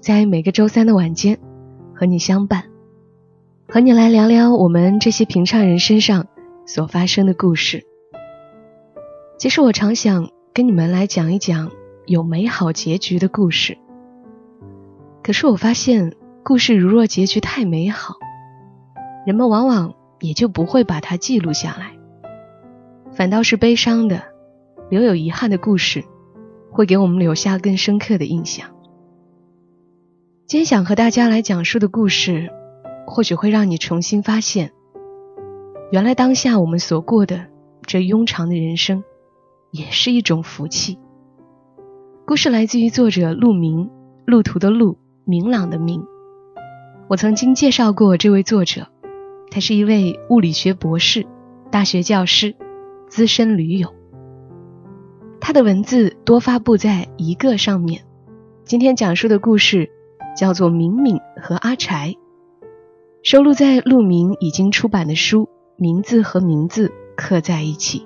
在每个周三的晚间和你相伴，和你来聊聊我们这些平常人身上所发生的故事。其实我常想跟你们来讲一讲有美好结局的故事，可是我发现，故事如若结局太美好，人们往往也就不会把它记录下来。反倒是悲伤的、留有遗憾的故事，会给我们留下更深刻的印象。今天想和大家来讲述的故事，或许会让你重新发现，原来当下我们所过的这庸长的人生，也是一种福气。故事来自于作者陆明，路途的路，明朗的明。我曾经介绍过这位作者，他是一位物理学博士、大学教师。资深驴友，他的文字多发布在一个上面。今天讲述的故事叫做《敏敏和阿柴》，收录在陆明已经出版的书《名字和名字刻在一起》。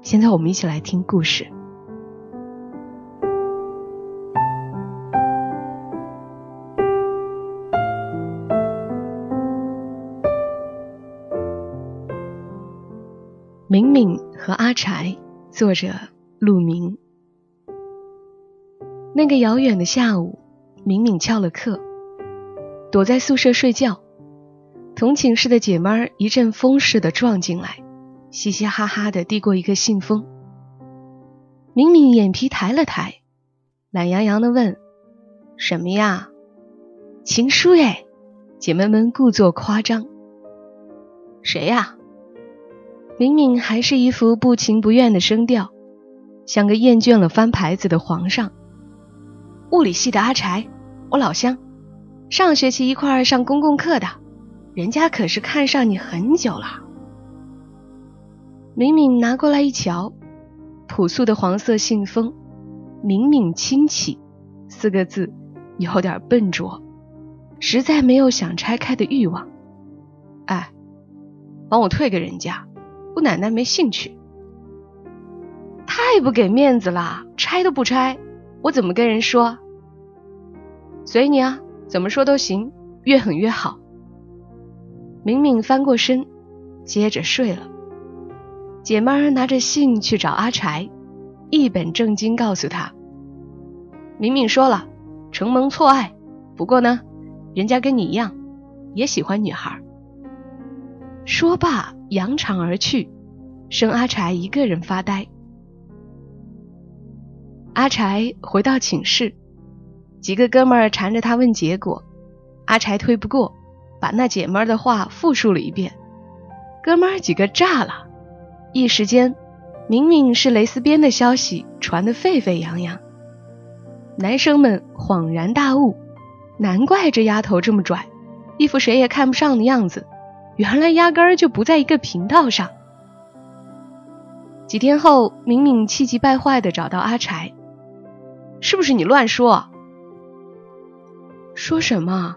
现在我们一起来听故事。敏敏和阿柴，作者陆明。那个遥远的下午，敏敏翘了课，躲在宿舍睡觉。同寝室的姐妹儿一阵风似的撞进来，嘻嘻哈哈的递过一个信封。敏敏眼皮抬了抬，懒洋洋的问：“什么呀？情书哎！”姐妹们故作夸张。谁呀？敏敏还是一副不情不愿的声调，像个厌倦了翻牌子的皇上。物理系的阿柴，我老乡，上学期一块儿上公共课的，人家可是看上你很久了。敏敏拿过来一瞧，朴素的黄色信封，“敏敏亲戚”四个字，有点笨拙，实在没有想拆开的欲望。哎，帮我退给人家。姑奶奶没兴趣，太不给面子了，拆都不拆，我怎么跟人说？随你啊，怎么说都行，越狠越好。敏敏翻过身，接着睡了。姐妹拿着信去找阿柴，一本正经告诉他：敏敏说了，承蒙错爱，不过呢，人家跟你一样，也喜欢女孩。说罢，扬长而去，剩阿柴一个人发呆。阿柴回到寝室，几个哥们儿缠着他问结果，阿柴推不过，把那姐们儿的话复述了一遍。哥们儿几个炸了，一时间，明明是蕾丝边的消息传得沸沸扬扬。男生们恍然大悟，难怪这丫头这么拽，一副谁也看不上的样子。原来压根儿就不在一个频道上。几天后，敏敏气急败坏的找到阿柴：“是不是你乱说？”“说什么？”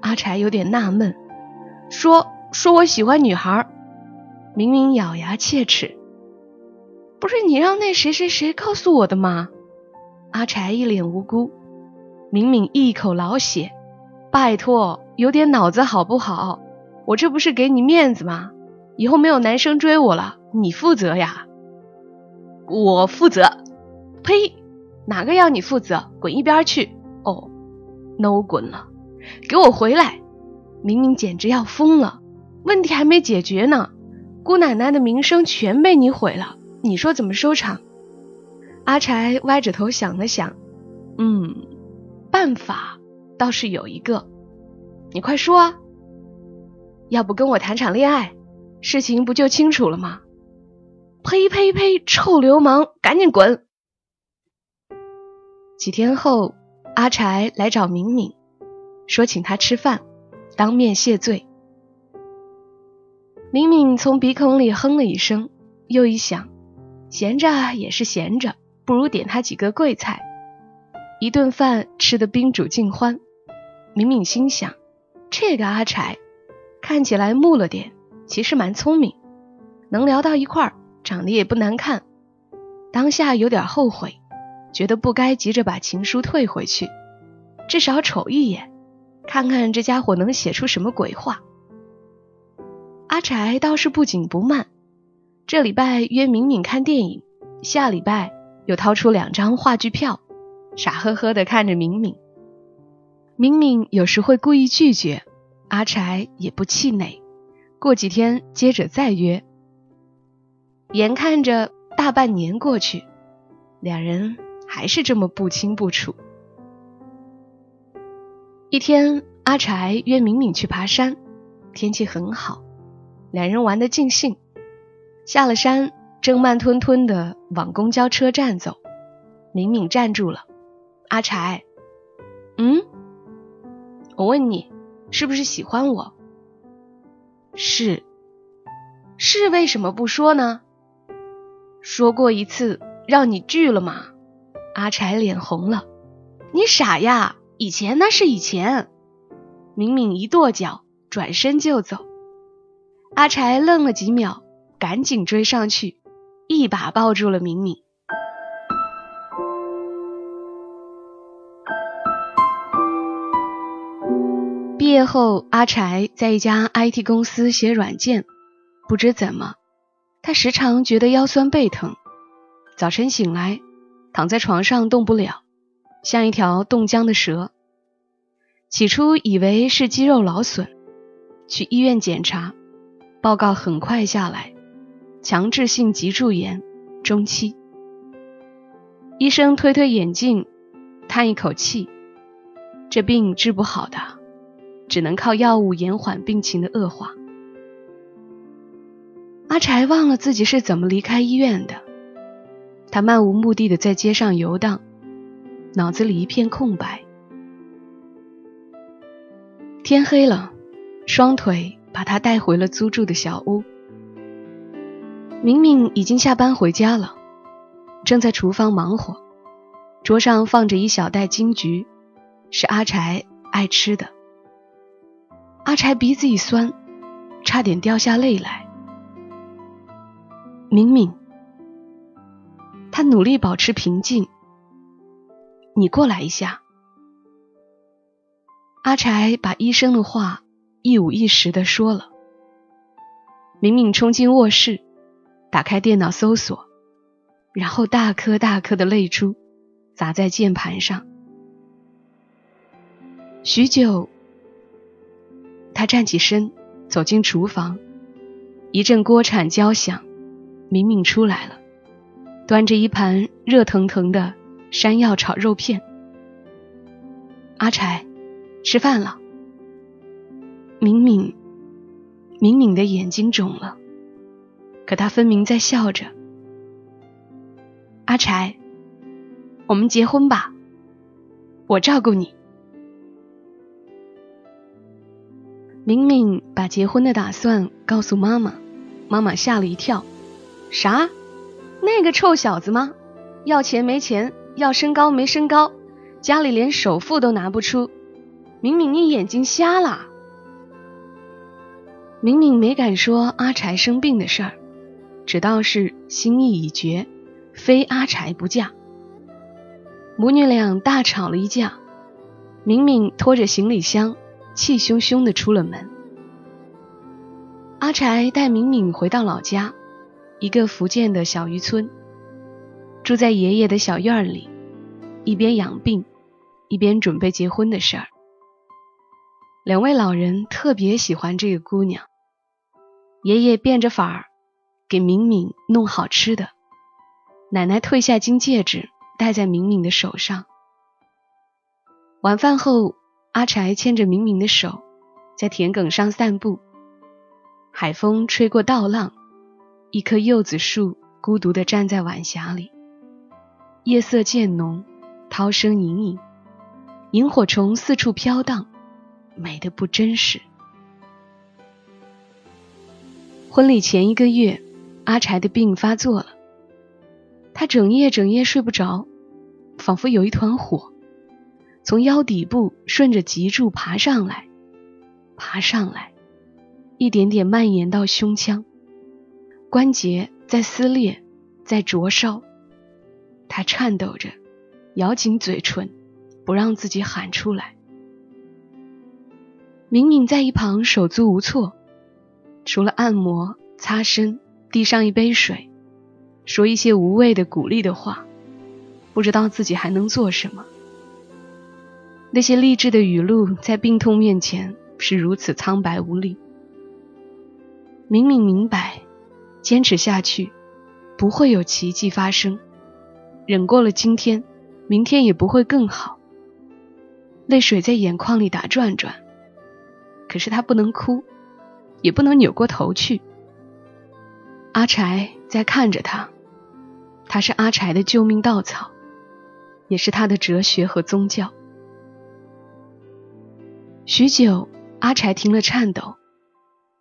阿柴有点纳闷。“说说我喜欢女孩。”明明咬牙切齿：“不是你让那谁谁谁告诉我的吗？”阿柴一脸无辜。明明一口老血：“拜托，有点脑子好不好？”我这不是给你面子吗？以后没有男生追我了，你负责呀。我负责？呸！哪个要你负责？滚一边去！哦，那我滚了。给我回来！明明简直要疯了。问题还没解决呢，姑奶奶的名声全被你毁了。你说怎么收场？阿柴歪着头想了想，嗯，办法倒是有一个，你快说啊！要不跟我谈场恋爱，事情不就清楚了吗？呸呸呸！臭流氓，赶紧滚！几天后，阿柴来找敏敏，说请他吃饭，当面谢罪。明明从鼻孔里哼了一声，又一想，闲着也是闲着，不如点他几个贵菜。一顿饭吃得宾主尽欢，明明心想，这个阿柴看起来木了点，其实蛮聪明，能聊到一块儿，长得也不难看。当下有点后悔，觉得不该急着把情书退回去，至少瞅一眼，看看这家伙能写出什么鬼话。阿柴倒是不紧不慢，这礼拜约敏敏看电影，下礼拜又掏出两张话剧票，傻呵呵的看着敏敏。敏敏有时会故意拒绝，阿柴也不气馁，过几天接着再约。眼看着大半年过去，两人还是这么不清不楚。一天，阿柴约敏敏去爬山，天气很好。两人玩得尽兴，下了山，正慢吞吞的往公交车站走。敏敏站住了，阿柴，嗯，我问你，是不是喜欢我？是，是为什么不说呢？说过一次，让你拒了吗？阿柴脸红了，你傻呀，以前那是以前。敏敏一跺脚，转身就走。阿柴愣了几秒，赶紧追上去，一把抱住了敏敏。毕业后，阿柴在一家 IT 公司写软件，不知怎么，他时常觉得腰酸背疼，早晨醒来，躺在床上动不了，像一条冻僵的蛇。起初以为是肌肉劳损，去医院检查。报告很快下来，强制性脊柱炎，中期。医生推推眼镜，叹一口气：“这病治不好的，只能靠药物延缓病情的恶化。”阿柴忘了自己是怎么离开医院的，他漫无目的的在街上游荡，脑子里一片空白。天黑了，双腿。把他带回了租住的小屋。明明已经下班回家了，正在厨房忙活，桌上放着一小袋金桔，是阿柴爱吃的。阿柴鼻子一酸，差点掉下泪来。明明，他努力保持平静。你过来一下。阿柴把医生的话。一五一十的说了。明明冲进卧室，打开电脑搜索，然后大颗大颗的泪珠砸在键盘上。许久，他站起身，走进厨房，一阵锅铲交响，明明出来了，端着一盘热腾腾的山药炒肉片。阿柴，吃饭了。敏敏，敏敏的眼睛肿了，可他分明在笑着。阿柴，我们结婚吧，我照顾你。敏敏把结婚的打算告诉妈妈，妈妈吓了一跳。啥？那个臭小子吗？要钱没钱，要身高没身高，家里连首付都拿不出。明明，你眼睛瞎了？明明没敢说阿柴生病的事儿，只道是心意已决，非阿柴不嫁。母女俩大吵了一架，明明拖着行李箱，气汹汹的出了门。阿柴带明明回到老家，一个福建的小渔村，住在爷爷的小院里，一边养病，一边准备结婚的事儿。两位老人特别喜欢这个姑娘。爷爷变着法儿给敏敏弄好吃的，奶奶褪下金戒指戴在敏敏的手上。晚饭后，阿柴牵着敏敏的手在田埂上散步，海风吹过稻浪，一棵柚子树孤独地站在晚霞里。夜色渐浓，涛声隐隐，萤火虫四处飘荡，美的不真实。婚礼前一个月，阿柴的病发作了，他整夜整夜睡不着，仿佛有一团火从腰底部顺着脊柱爬上来，爬上来，一点点蔓延到胸腔，关节在撕裂，在灼烧。他颤抖着，咬紧嘴唇，不让自己喊出来。明明在一旁手足无措，除了按摩、擦身、递上一杯水，说一些无谓的鼓励的话，不知道自己还能做什么。那些励志的语录在病痛面前是如此苍白无力。明明明白，坚持下去不会有奇迹发生。忍过了今天，明天也不会更好。泪水在眼眶里打转转，可是他不能哭，也不能扭过头去。阿柴在看着他，他是阿柴的救命稻草，也是他的哲学和宗教。许久，阿柴停了颤抖，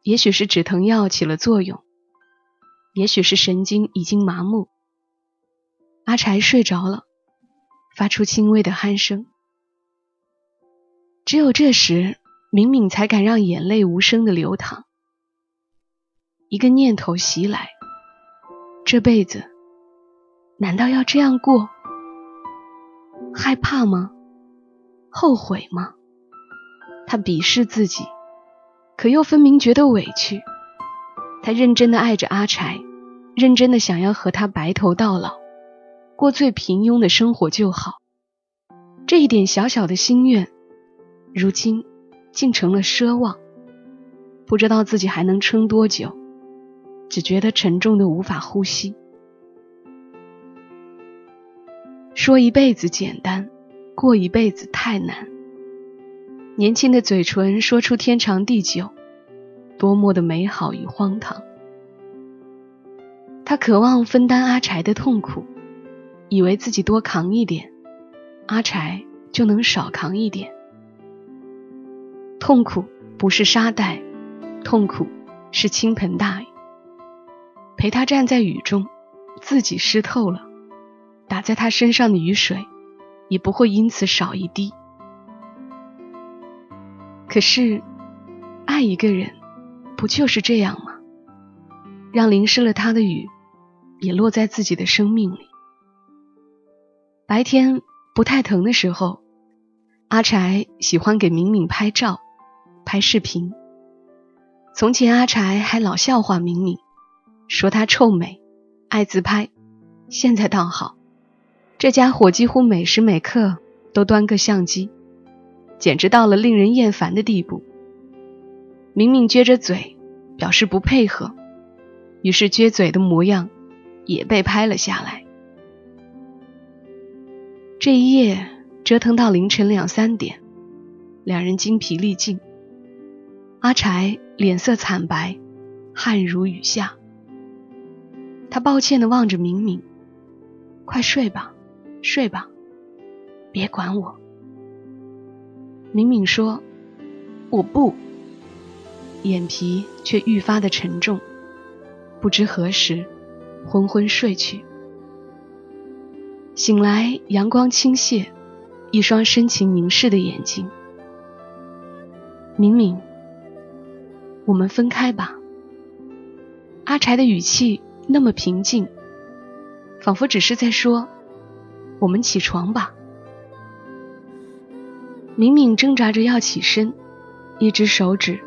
也许是止疼药起了作用，也许是神经已经麻木。阿柴睡着了，发出轻微的鼾声。只有这时，敏敏才敢让眼泪无声的流淌。一个念头袭来：这辈子难道要这样过？害怕吗？后悔吗？他鄙视自己，可又分明觉得委屈。他认真的爱着阿柴，认真的想要和他白头到老。过最平庸的生活就好，这一点小小的心愿，如今竟成了奢望。不知道自己还能撑多久，只觉得沉重的无法呼吸。说一辈子简单，过一辈子太难。年轻的嘴唇说出天长地久，多么的美好与荒唐。他渴望分担阿柴的痛苦。以为自己多扛一点，阿柴就能少扛一点。痛苦不是沙袋，痛苦是倾盆大雨。陪他站在雨中，自己湿透了，打在他身上的雨水也不会因此少一滴。可是，爱一个人，不就是这样吗？让淋湿了他的雨，也落在自己的生命里。白天不太疼的时候，阿柴喜欢给敏敏拍照、拍视频。从前阿柴还老笑话敏敏，说她臭美、爱自拍。现在倒好，这家伙几乎每时每刻都端个相机，简直到了令人厌烦的地步。明明撅着嘴表示不配合，于是撅嘴的模样也被拍了下来。这一夜折腾到凌晨两三点，两人精疲力尽。阿柴脸色惨白，汗如雨下。他抱歉的望着明明：“快睡吧，睡吧，别管我。”明明说：“我不。”眼皮却愈发的沉重，不知何时昏昏睡去。醒来，阳光倾泻，一双深情凝视的眼睛。明明，我们分开吧。阿柴的语气那么平静，仿佛只是在说：“我们起床吧。”明明挣扎着要起身，一只手指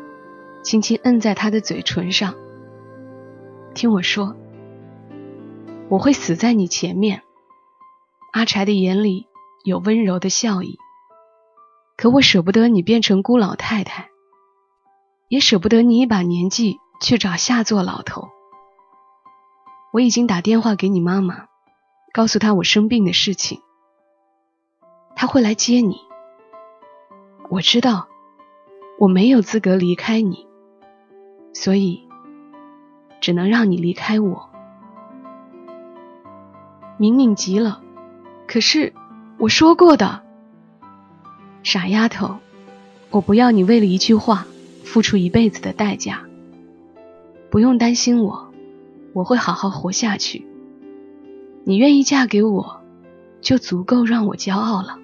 轻轻摁在他的嘴唇上。听我说，我会死在你前面。阿柴的眼里有温柔的笑意，可我舍不得你变成孤老太太，也舍不得你一把年纪去找下作老头。我已经打电话给你妈妈，告诉她我生病的事情，她会来接你。我知道我没有资格离开你，所以只能让你离开我。明明急了。可是我说过的，傻丫头，我不要你为了一句话付出一辈子的代价。不用担心我，我会好好活下去。你愿意嫁给我，就足够让我骄傲了。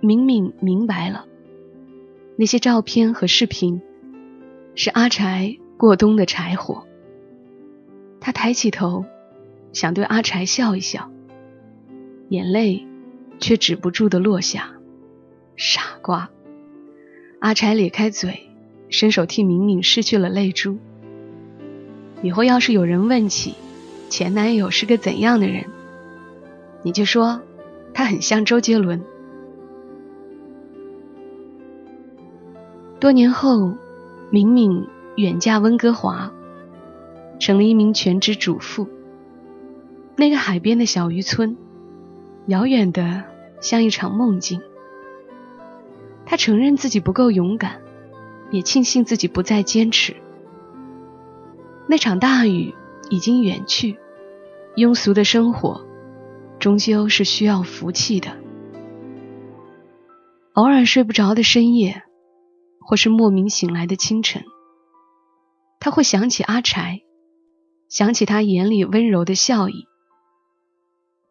敏敏明白了，那些照片和视频是阿柴过冬的柴火。他抬起头，想对阿柴笑一笑，眼泪却止不住的落下。傻瓜！阿柴咧开嘴，伸手替敏敏拭去了泪珠。以后要是有人问起前男友是个怎样的人，你就说他很像周杰伦。多年后，敏敏远嫁温哥华。成了一名全职主妇。那个海边的小渔村，遥远的像一场梦境。他承认自己不够勇敢，也庆幸自己不再坚持。那场大雨已经远去，庸俗的生活终究是需要福气的。偶尔睡不着的深夜，或是莫名醒来的清晨，他会想起阿柴。想起他眼里温柔的笑意。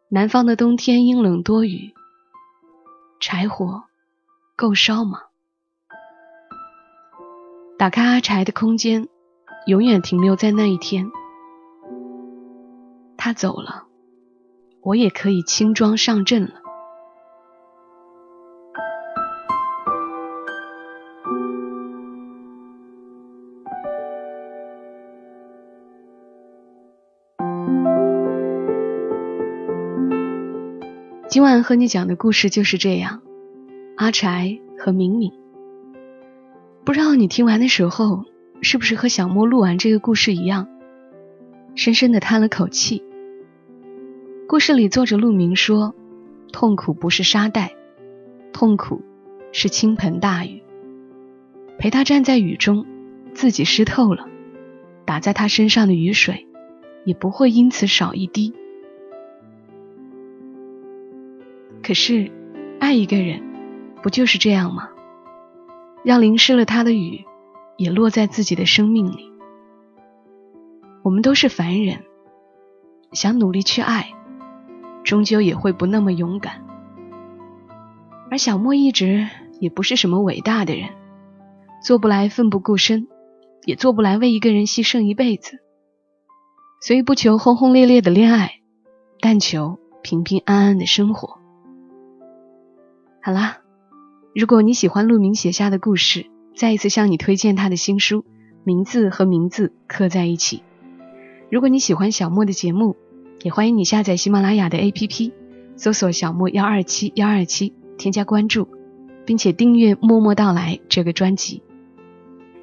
南方的冬天阴冷多雨，柴火够烧吗？打开阿柴的空间，永远停留在那一天。他走了，我也可以轻装上阵了。今晚和你讲的故事就是这样，阿柴和敏敏。不知道你听完的时候，是不是和小莫录完这个故事一样，深深的叹了口气。故事里作者陆明说，痛苦不是沙袋，痛苦是倾盆大雨。陪他站在雨中，自己湿透了，打在他身上的雨水，也不会因此少一滴。可是，爱一个人，不就是这样吗？让淋湿了他的雨，也落在自己的生命里。我们都是凡人，想努力去爱，终究也会不那么勇敢。而小莫一直也不是什么伟大的人，做不来奋不顾身，也做不来为一个人牺牲一辈子。所以不求轰轰烈烈的恋爱，但求平平安安的生活。好啦，如果你喜欢陆明写下的故事，再一次向你推荐他的新书，名字和名字刻在一起。如果你喜欢小莫的节目，也欢迎你下载喜马拉雅的 APP，搜索小莫幺二七幺二七，添加关注，并且订阅默默到来这个专辑。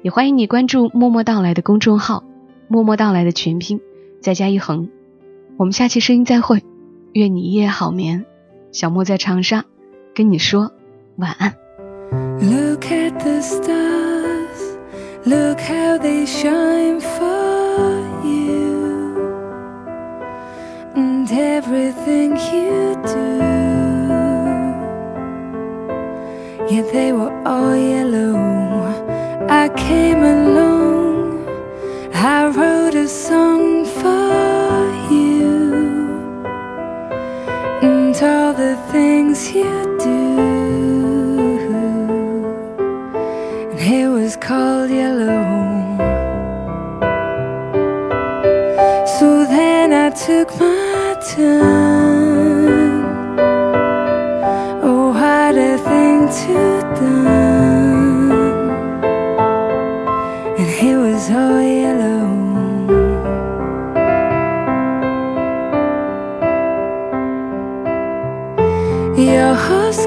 也欢迎你关注默默到来的公众号，默默到来的全拼再加一横。我们下期声音再会，愿你一夜好眠。小莫在长沙。跟你说晚安。Look at the stars, look how they shine for you, and everything you do. Yet they were all yellow. I came along, I wrote a song it was all yellow. Your skin,